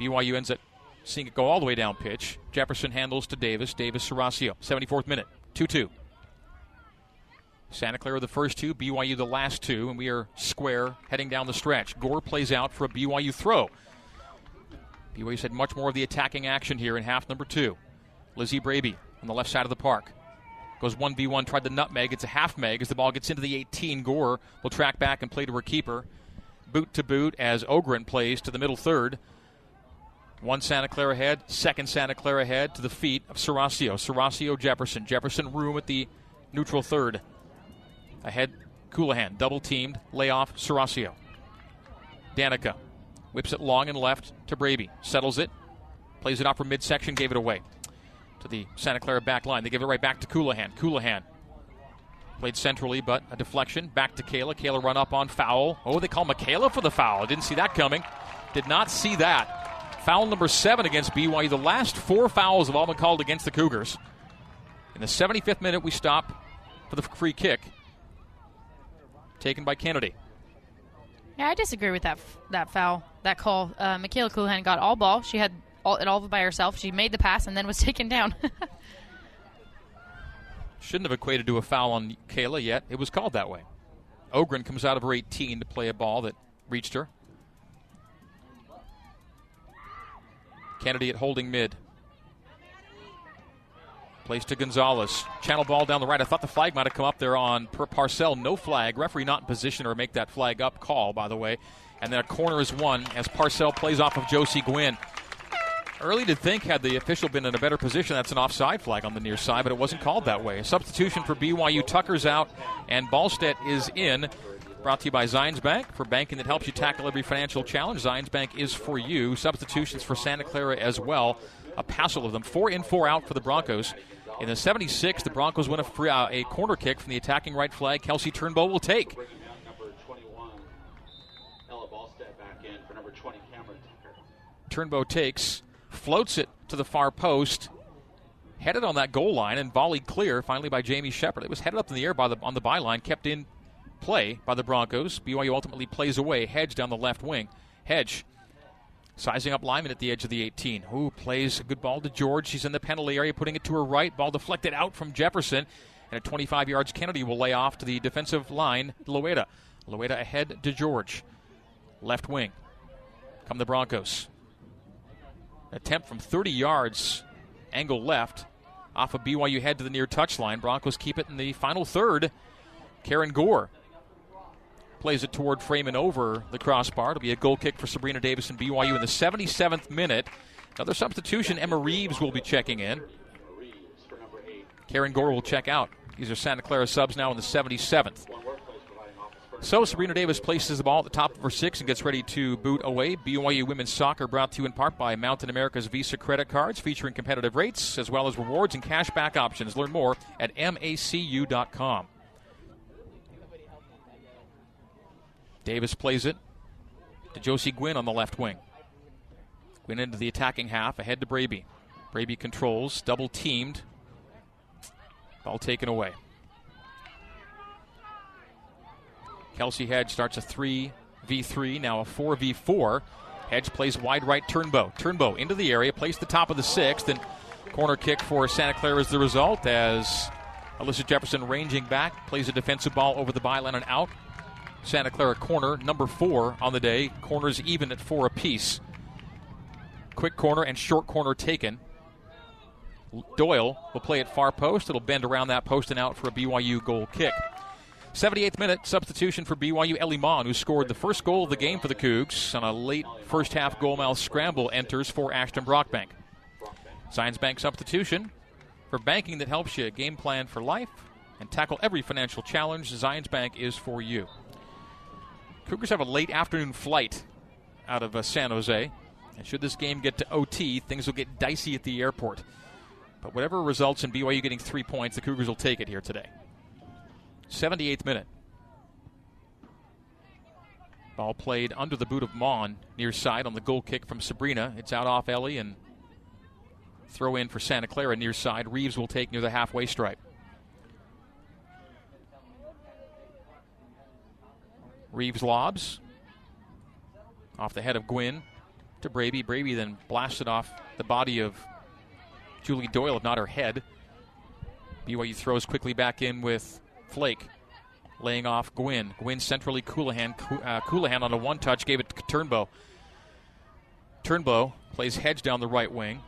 Speaker 1: BYU ends up seeing it go all the way down pitch. Jefferson handles to Davis. Davis Serasio, 74th minute, 2 2. Santa Clara the first two, BYU the last two, and we are square heading down the stretch. Gore plays out for a BYU throw. BYU's had much more of the attacking action here in half number two. Lizzie Braby on the left side of the park. Goes 1v1, tried the nutmeg. It's a half meg as the ball gets into the 18. Gore will track back and play to her keeper. Boot to boot as Ogren plays to the middle third. One Santa Clara head, second Santa Clara head to the feet of Serasio. Serasio Jefferson. Jefferson room at the neutral third. Ahead, Colohan, double teamed, layoff Serasio. Danica whips it long and left to Braby. Settles it, plays it off for midsection, gave it away to the Santa Clara back line. They give it right back to Colohan. Colohan played centrally, but a deflection. Back to Kayla. Kayla run up on foul. Oh, they call Michaela for the foul. Didn't see that coming. Did not see that. Foul number seven against BYU. The last four fouls have all been called against the Cougars. In the 75th minute, we stop for the free kick taken by Kennedy.
Speaker 2: Yeah, I disagree with that that foul, that call. Uh, Michaela Colohan got all ball. She had all, it all by herself. She made the pass and then was taken down.
Speaker 1: Shouldn't have equated to a foul on Kayla yet. It was called that way. Ogren comes out of her 18 to play a ball that reached her. Kennedy at holding mid. Plays to Gonzalez. Channel ball down the right. I thought the flag might have come up there on per Parcell. No flag. Referee not in position or make that flag up call, by the way. And then a corner is won as Parcell plays off of Josie Gwynn. Early to think, had the official been in a better position, that's an offside flag on the near side, but it wasn't called that way. A substitution for BYU. Tucker's out, and Ballstedt is in. Brought to you by Zions Bank for banking that helps you tackle every financial challenge. Zions Bank is for you. Substitutions for Santa Clara as well. A passel of them. Four in, four out for the Broncos. In the 76th, the Broncos win a, free, uh, a corner kick from the attacking right flag. Kelsey Turnbow will take. Turnbow takes floats it to the far post, headed on that goal line and volleyed clear finally by Jamie Shepard. It was headed up in the air by the on the byline, kept in play by the Broncos. BYU ultimately plays away. Hedge down the left wing. Hedge sizing up Lyman at the edge of the 18. Who plays a good ball to George? She's in the penalty area, putting it to her right. Ball deflected out from Jefferson. And at 25 yards, Kennedy will lay off to the defensive line, Loeta. Loeta ahead to George. Left wing. Come the Broncos. attempt from 30 yards, angle left, off of BYU head to the near touchline. Broncos keep it in the final third. Karen Gore plays it toward Freeman over the crossbar. It'll be a goal kick for Sabrina Davis and BYU in the 77th minute. Another substitution. Emma Reeves will be checking in. Karen Gore will check out. These are Santa Clara subs now in the 77th. So Sabrina Davis places the ball at the top of her six and gets ready to boot away. BYU women's soccer brought to you in part by Mountain America's Visa credit cards featuring competitive rates as well as rewards and cash back options. Learn more at macu.com. Davis plays it to Josie Gwynn on the left wing. Gwynn into the attacking half, ahead to Braby. Braby controls, double teamed. Ball taken away. Kelsey Hedge starts a 3v3, now a 4v4. Hedge plays wide right Turnbow. Turnbow into the area, plays the top of the sixth, and corner kick for Santa Clara is the result as Alyssa Jefferson ranging back, plays a defensive ball over the byline and out. Santa Clara corner, number four on the day. Corners even at four apiece. Quick corner and short corner taken. Doyle will play at far post. It'll bend around that post and out for a BYU goal kick. 78th minute substitution for BYU. Ellie Mon, who scored the first goal of the game for the Cougs on a late first half goalmouth scramble, enters for Ashton Brockbank. Zions Bank substitution for banking that helps you game plan for life and tackle every financial challenge. Zions Bank is for you. Cougars have a late afternoon flight out of uh, San Jose. And should this game get to OT, things will get dicey at the airport. But whatever results in BYU getting three points, the Cougars will take it here today. 78th minute. Ball played under the boot of Mon, near side on the goal kick from Sabrina. It's out off Ellie and throw in for Santa Clara near side. Reeves will take near the halfway stripe. Reeves lobs off the head of Gwynn to Braby. Braby then blasted off the body of Julie Doyle, if not her head. BYU throws quickly back in with Flake. Laying off Gwynn. Gwynn centrally Colohan. Uh, Colohan on a one touch gave it to Turnbow. Turnbow plays Hedge down the right wing.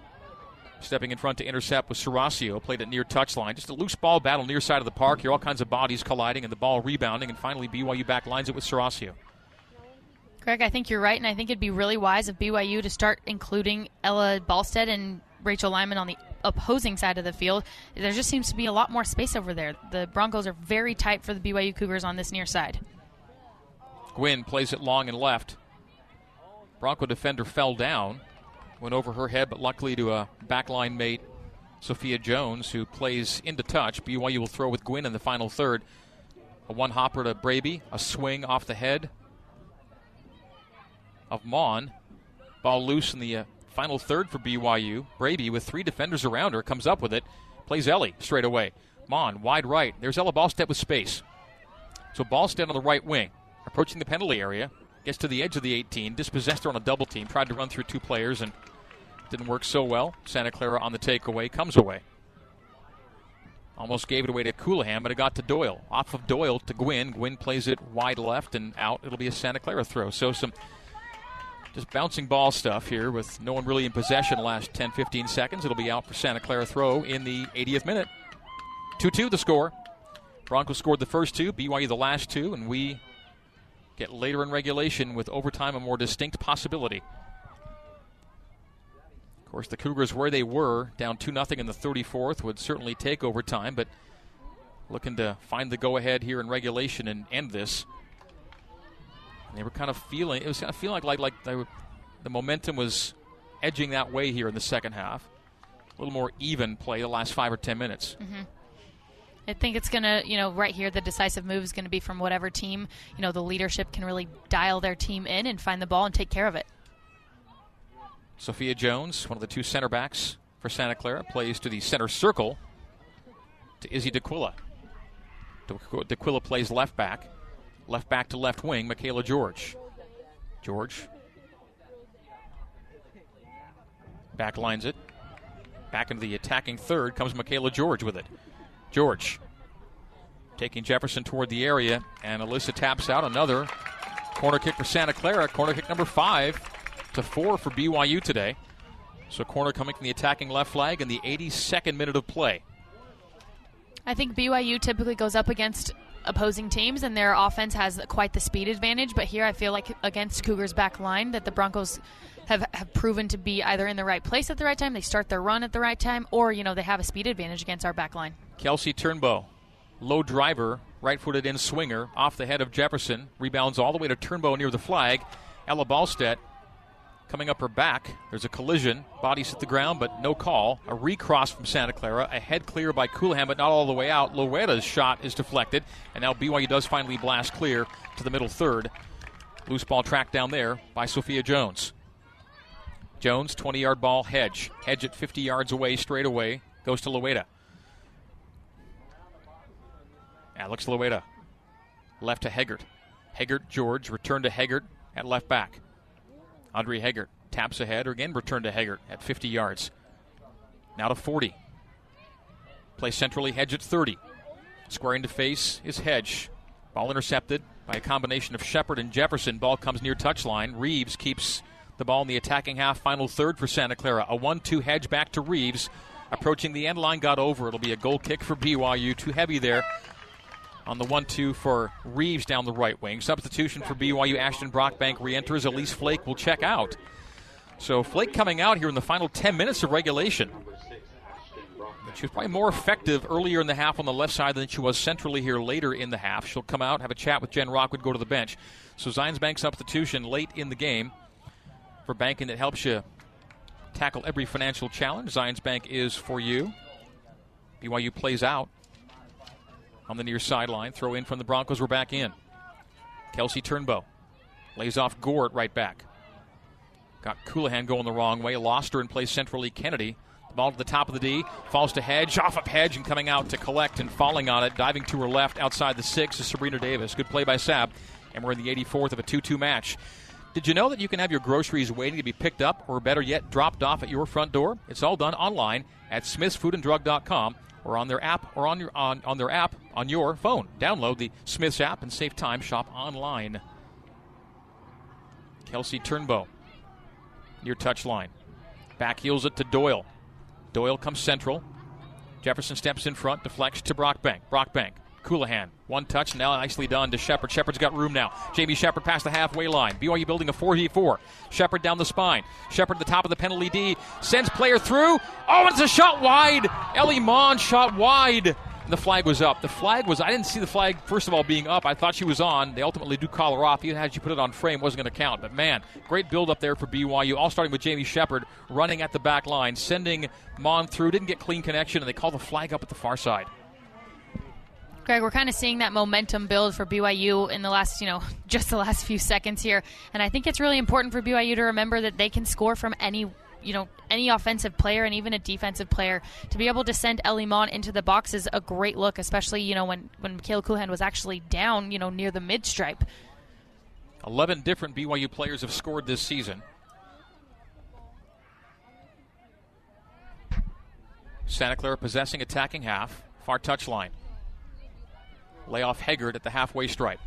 Speaker 1: Stepping in front to intercept with Serasio. Played it near touchline. Just a loose ball battle near side of the park here. All kinds of bodies colliding and the ball rebounding. And finally, BYU back lines it with Serasio.
Speaker 2: Greg, I think you're right, and I think it'd be really wise of BYU to start including Ella Ballstedt and Rachel Lyman on the opposing side of the field. There just seems to be a lot more space over there. The Broncos are very tight for the BYU Cougars on this near side.
Speaker 1: Gwynn plays it long and left. Bronco defender fell down, went over her head, but luckily to a backline mate, Sophia Jones, who plays into touch. BYU will throw with Gwynn in the final third. A one hopper to Braby, a swing off the head of Mon. Ball loose in the uh, final third for BYU. Braby, with three defenders around her, comes up with it. Plays Ellie straight away. Mon, wide right. There's Ella Ballstedt with space. So Ballstedt on the right wing, approaching the penalty area. Gets to the edge of the 18, dispossessed her on a double team, tried to run through two players and didn't work so well. Santa Clara on the takeaway, comes away. Almost gave it away to Colohan, but it got to Doyle. Off of Doyle to Gwynn. Gwynn plays it wide left and out. It'll be a Santa Clara throw. So some just bouncing ball stuff here with no one really in possession last 10 15 seconds. It'll be out for Santa Clara throw in the 80th minute. 2 2 the score. Broncos scored the first two, BYU the last two, and we get later in regulation with overtime a more distinct possibility. Of course, the Cougars, where they were, down 2 0 in the 34th, would certainly take overtime, but looking to find the go ahead here in regulation and end this. They were kind of feeling it was kind of feeling like like, like were, the momentum was edging that way here in the second half. A little more even play the last five or ten minutes.
Speaker 2: Mm-hmm. I think it's going to, you know, right here, the decisive move is going to be from whatever team, you know, the leadership can really dial their team in and find the ball and take care of it.
Speaker 1: Sophia Jones, one of the two center backs for Santa Clara, plays to the center circle to Izzy D'Aquila. D'Aquila plays left back. Left back to left wing, Michaela George. George backlines it. Back into the attacking third comes Michaela George with it. George taking Jefferson toward the area, and Alyssa taps out another corner kick for Santa Clara. Corner kick number five to four for BYU today. So corner coming from the attacking left flag in the 82nd minute of play.
Speaker 2: I think BYU typically goes up against opposing teams and their offense has quite the speed advantage, but here I feel like against Cougars back line that the Broncos have, have proven to be either in the right place at the right time, they start their run at the right time, or, you know, they have a speed advantage against our back line.
Speaker 1: Kelsey Turnbow, low driver, right footed in swinger, off the head of Jefferson, rebounds all the way to Turnbow near the flag. Ella Ballstedt coming up her back. There's a collision. Bodies hit the ground, but no call. A recross from Santa Clara. A head clear by Colohan, but not all the way out. Loretta's shot is deflected, and now BYU does finally blast clear to the middle third. Loose ball tracked down there by Sophia Jones. Jones, 20 yard ball, hedge. Hedge at 50 yards away, straight away. Goes to Loeta. Alex Loeta. Left to Heggert. Heggert, George, return to Heggert at left back. Andre Heggert taps ahead, or again return to Heggert at 50 yards. Now to 40. Play centrally, Hedge at 30. Squaring to face is Hedge. Ball intercepted by a combination of Shepard and Jefferson. Ball comes near touchline. Reeves keeps the ball in the attacking half, final third for Santa Clara. A 1 2 hedge back to Reeves. Approaching the end line, got over. It'll be a goal kick for BYU. Too heavy there on the 1 2 for Reeves down the right wing. Substitution for BYU. Ashton Brockbank re enters. Elise Flake will check out. So Flake coming out here in the final 10 minutes of regulation. She was probably more effective earlier in the half on the left side than she was centrally here later in the half. She'll come out, have a chat with Jen Rockwood, go to the bench. So Zions Bank substitution late in the game for banking that helps you tackle every financial challenge. Zions Bank is for you. BYU plays out on the near sideline. Throw in from the Broncos. We're back in. Kelsey Turnbow lays off Gort right back. Got Colohan going the wrong way. Lost her and plays centrally Kennedy. The ball to the top of the D. Falls to Hedge. Off of Hedge and coming out to collect and falling on it. Diving to her left outside the six is Sabrina Davis. Good play by Sab. And we're in the 84th of a 2 2 match. Did you know that you can have your groceries waiting to be picked up or better yet, dropped off at your front door? It's all done online at smithsfoodanddrug.com or on their app or on your on, on their app on your phone. Download the Smiths app and save time. Shop online. Kelsey Turnbow near touchline. Back heels it to Doyle. Doyle comes central. Jefferson steps in front, deflects to Brockbank. Brockbank Colohan. One touch, now nicely done to Shepard. Shepard's got room now. Jamie Shepard past the halfway line. BYU building a 4v4. Shepard down the spine. Shepard at the top of the penalty D. Sends player through. Oh, it's a shot wide. Ellie Mon shot wide. And the flag was up. The flag was, I didn't see the flag, first of all, being up. I thought she was on. They ultimately do call her off. Even had you put it on frame, wasn't going to count. But man, great build up there for BYU. All starting with Jamie Shepard running at the back line, sending Mon through. Didn't get clean connection, and they call the flag up at the far side.
Speaker 2: Greg, we're kind of seeing that momentum build for BYU in the last, you know, just the last few seconds here. And I think it's really important for BYU to remember that they can score from any you know any offensive player and even a defensive player to be able to send Ellie Mon into the box is a great look, especially you know when when Michaela Colohan was actually down, you know, near the mid stripe.
Speaker 1: Eleven different BYU players have scored this season. Santa Clara possessing attacking half, far touchline. Lay off Heggert at the halfway stripe.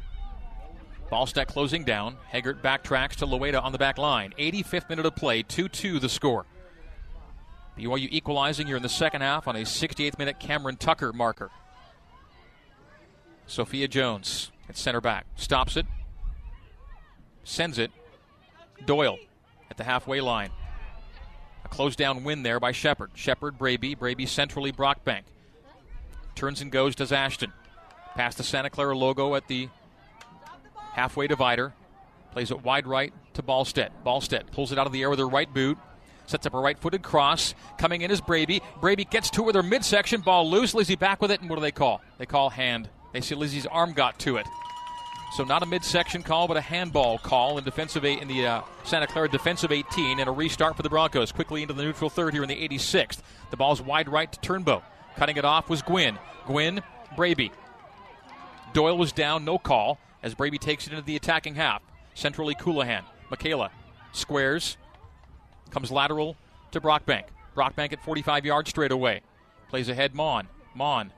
Speaker 1: Ballstedt closing down. Heggert backtracks to Loeta on the back line. 85th minute of play, 2 2 the score. BYU equalizing here in the second half on a 68th minute Cameron Tucker marker. Sophia Jones at center back. Stops it. Sends it. Doyle at the halfway line. A close down win there by Shepard. Shepard, Braby. Braby centrally Brockbank. Turns and goes, does Ashton. Past the Santa Clara logo at the halfway divider. Plays it wide right to Ballstedt. Ballstedt pulls it out of the air with her right boot. Sets up a right footed cross. Coming in is Braby. Braby gets to it with her midsection. Ball loose. Lizzie back with it. And what do they call? They call hand. They see Lizzie's arm got to it. So not a midsection call, but a handball call in defensive eight in the uh, Santa Clara defensive 18, and a restart for the Broncos. Quickly into the neutral third here in the 86th. The ball's wide right to Turnbow. Cutting it off was Gwynn. Gwynn, Braby. Doyle was down, no call, as Braby takes it into the attacking half. Centrally, Colohan. Michaela squares, comes lateral to Brockbank. Brockbank at 45 yards straight away. Plays ahead, Mon. Mon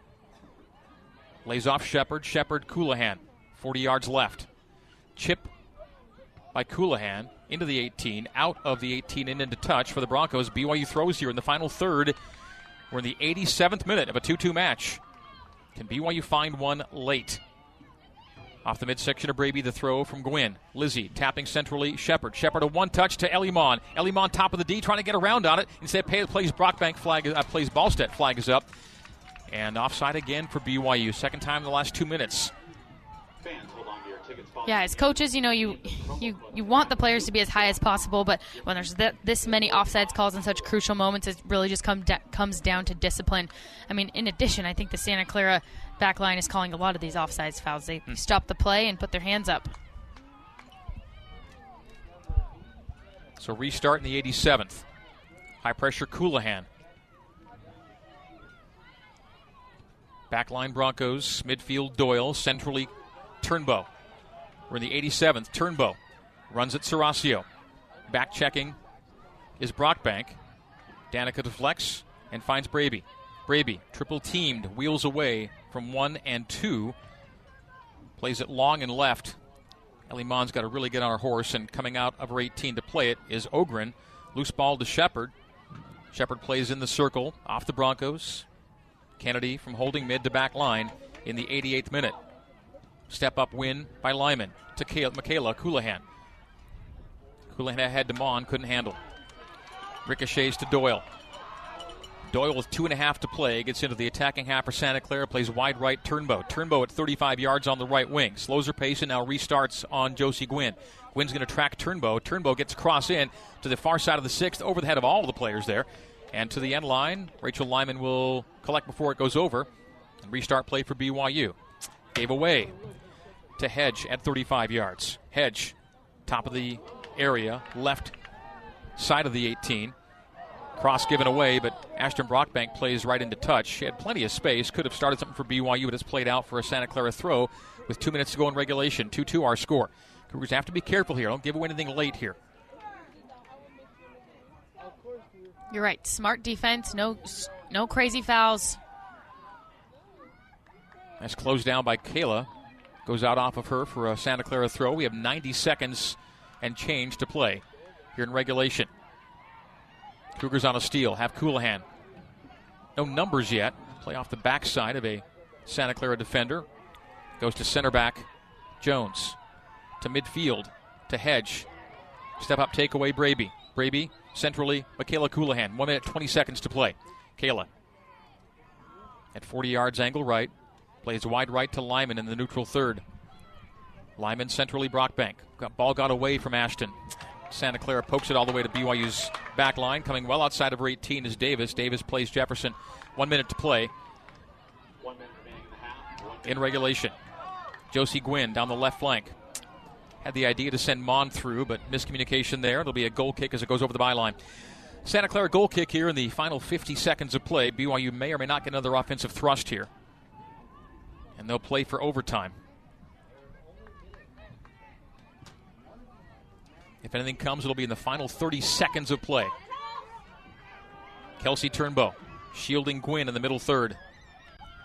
Speaker 1: lays off Shepard. Shepard, Colohan. 40 yards left. Chip by Colohan into the 18, out of the 18 and into touch for the Broncos. BYU throws here in the final third. We're in the 87th minute of a 2 2 match. Can BYU find one late? Off the midsection of Braby, the throw from Gwynn. Lizzie tapping centrally. Shepard. Shepard a one touch to Ellie Mon. Elimon top of the D, trying to get around on it. Instead, plays Brockbank flag, uh, plays Ballstedt flag is up. And offside again for BYU. Second time in the last two minutes.
Speaker 2: Yeah, as coaches, you know you you you want the players to be as high as possible, but when there's th- this many offsides calls in such crucial moments, it really just come da- comes down to discipline. I mean, in addition, I think the Santa Clara back line is calling a lot of these offsides fouls. They mm. stop the play and put their hands up.
Speaker 1: So restart in the 87th. High pressure Colohan. Backline Broncos, midfield Doyle, centrally Turnbow. We're in the 87th. Turnbow runs at Serasio. Back checking is Brockbank. Danica deflects and finds Braby. Braby, triple teamed, wheels away from one and two. Plays it long and left. Ellie Mon's got to really get on her horse, and coming out of her 18 to play it is Ogren. Loose ball to Shepard. Shepard plays in the circle, off the Broncos. Kennedy from holding mid to back line in the 88th minute. Step up win by Lyman to Michaela Colohan. Colohan had to Mon, couldn't handle. Ricochets to Doyle. Doyle with two and a half to play gets into the attacking half for Santa Clara, plays wide right Turnbow. Turnbow at 35 yards on the right wing. Slows her pace and now restarts on Josie Gwynn. Gwynn's going to track Turnbow. Turnbow gets across in to the far side of the sixth, over the head of all the players there. And to the end line, Rachel Lyman will collect before it goes over and restart play for BYU. Gave away to Hedge at 35 yards. Hedge, top of the area, left side of the 18. Cross given away, but Ashton Brockbank plays right into touch. She had plenty of space, could have started something for BYU, but it's played out for a Santa Clara throw with two minutes to go in regulation. 2 2 our score. Cougars have to be careful here. Don't give away anything late here.
Speaker 2: You're right. Smart defense. No, no crazy fouls.
Speaker 1: That's closed down by Kayla. Goes out off of her for a Santa Clara throw. We have 90 seconds and change to play here in regulation. Cougars on a steal. Have Colohan. No numbers yet. Play off the backside of a Santa Clara defender. Goes to center back Jones. To midfield. To Hedge. Step up takeaway Braby. Braby centrally Michaela Colohan. One minute, 20 seconds to play. Kayla at 40 yards angle right. Plays wide right to Lyman in the neutral third. Lyman centrally Brockbank. Ball got away from Ashton. Santa Clara pokes it all the way to BYU's back line. Coming well outside of her 18 is Davis. Davis plays Jefferson. One minute to play. In regulation. Josie Gwynn down the left flank. Had the idea to send Mon through, but miscommunication there. It'll be a goal kick as it goes over the byline. Santa Clara goal kick here in the final 50 seconds of play. BYU may or may not get another offensive thrust here and they'll play for overtime. If anything comes, it'll be in the final 30 seconds of play. Kelsey Turnbow shielding Gwynn in the middle third.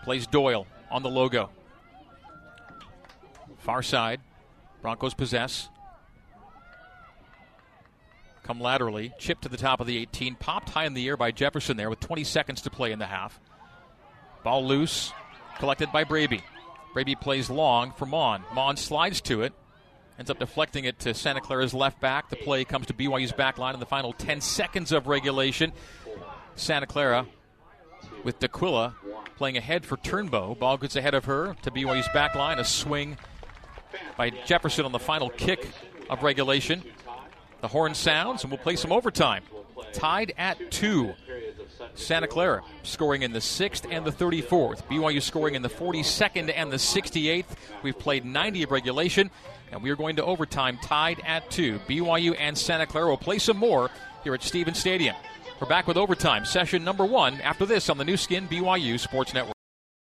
Speaker 1: Plays Doyle on the logo. Far side. Broncos possess. Come laterally. Chip to the top of the 18. Popped high in the air by Jefferson there with 20 seconds to play in the half. Ball loose collected by Braby. Braby plays long for Mon. Mon slides to it, ends up deflecting it to Santa Clara's left back. The play comes to BYU's back line in the final 10 seconds of regulation. Santa Clara with D'Aquila playing ahead for Turnbow. Ball gets ahead of her to BYU's back line. A swing by Jefferson on the final kick of regulation. The horn sounds, and we'll play some overtime. Tied at two. Santa Clara scoring in the 6th and the 34th. BYU scoring in the 42nd and the 68th. We've played 90 of regulation, and we are going to overtime tied at 2. BYU and Santa Clara will play some more here at Stevens Stadium. We're back with overtime, session number one, after this on the new Skin BYU Sports Network.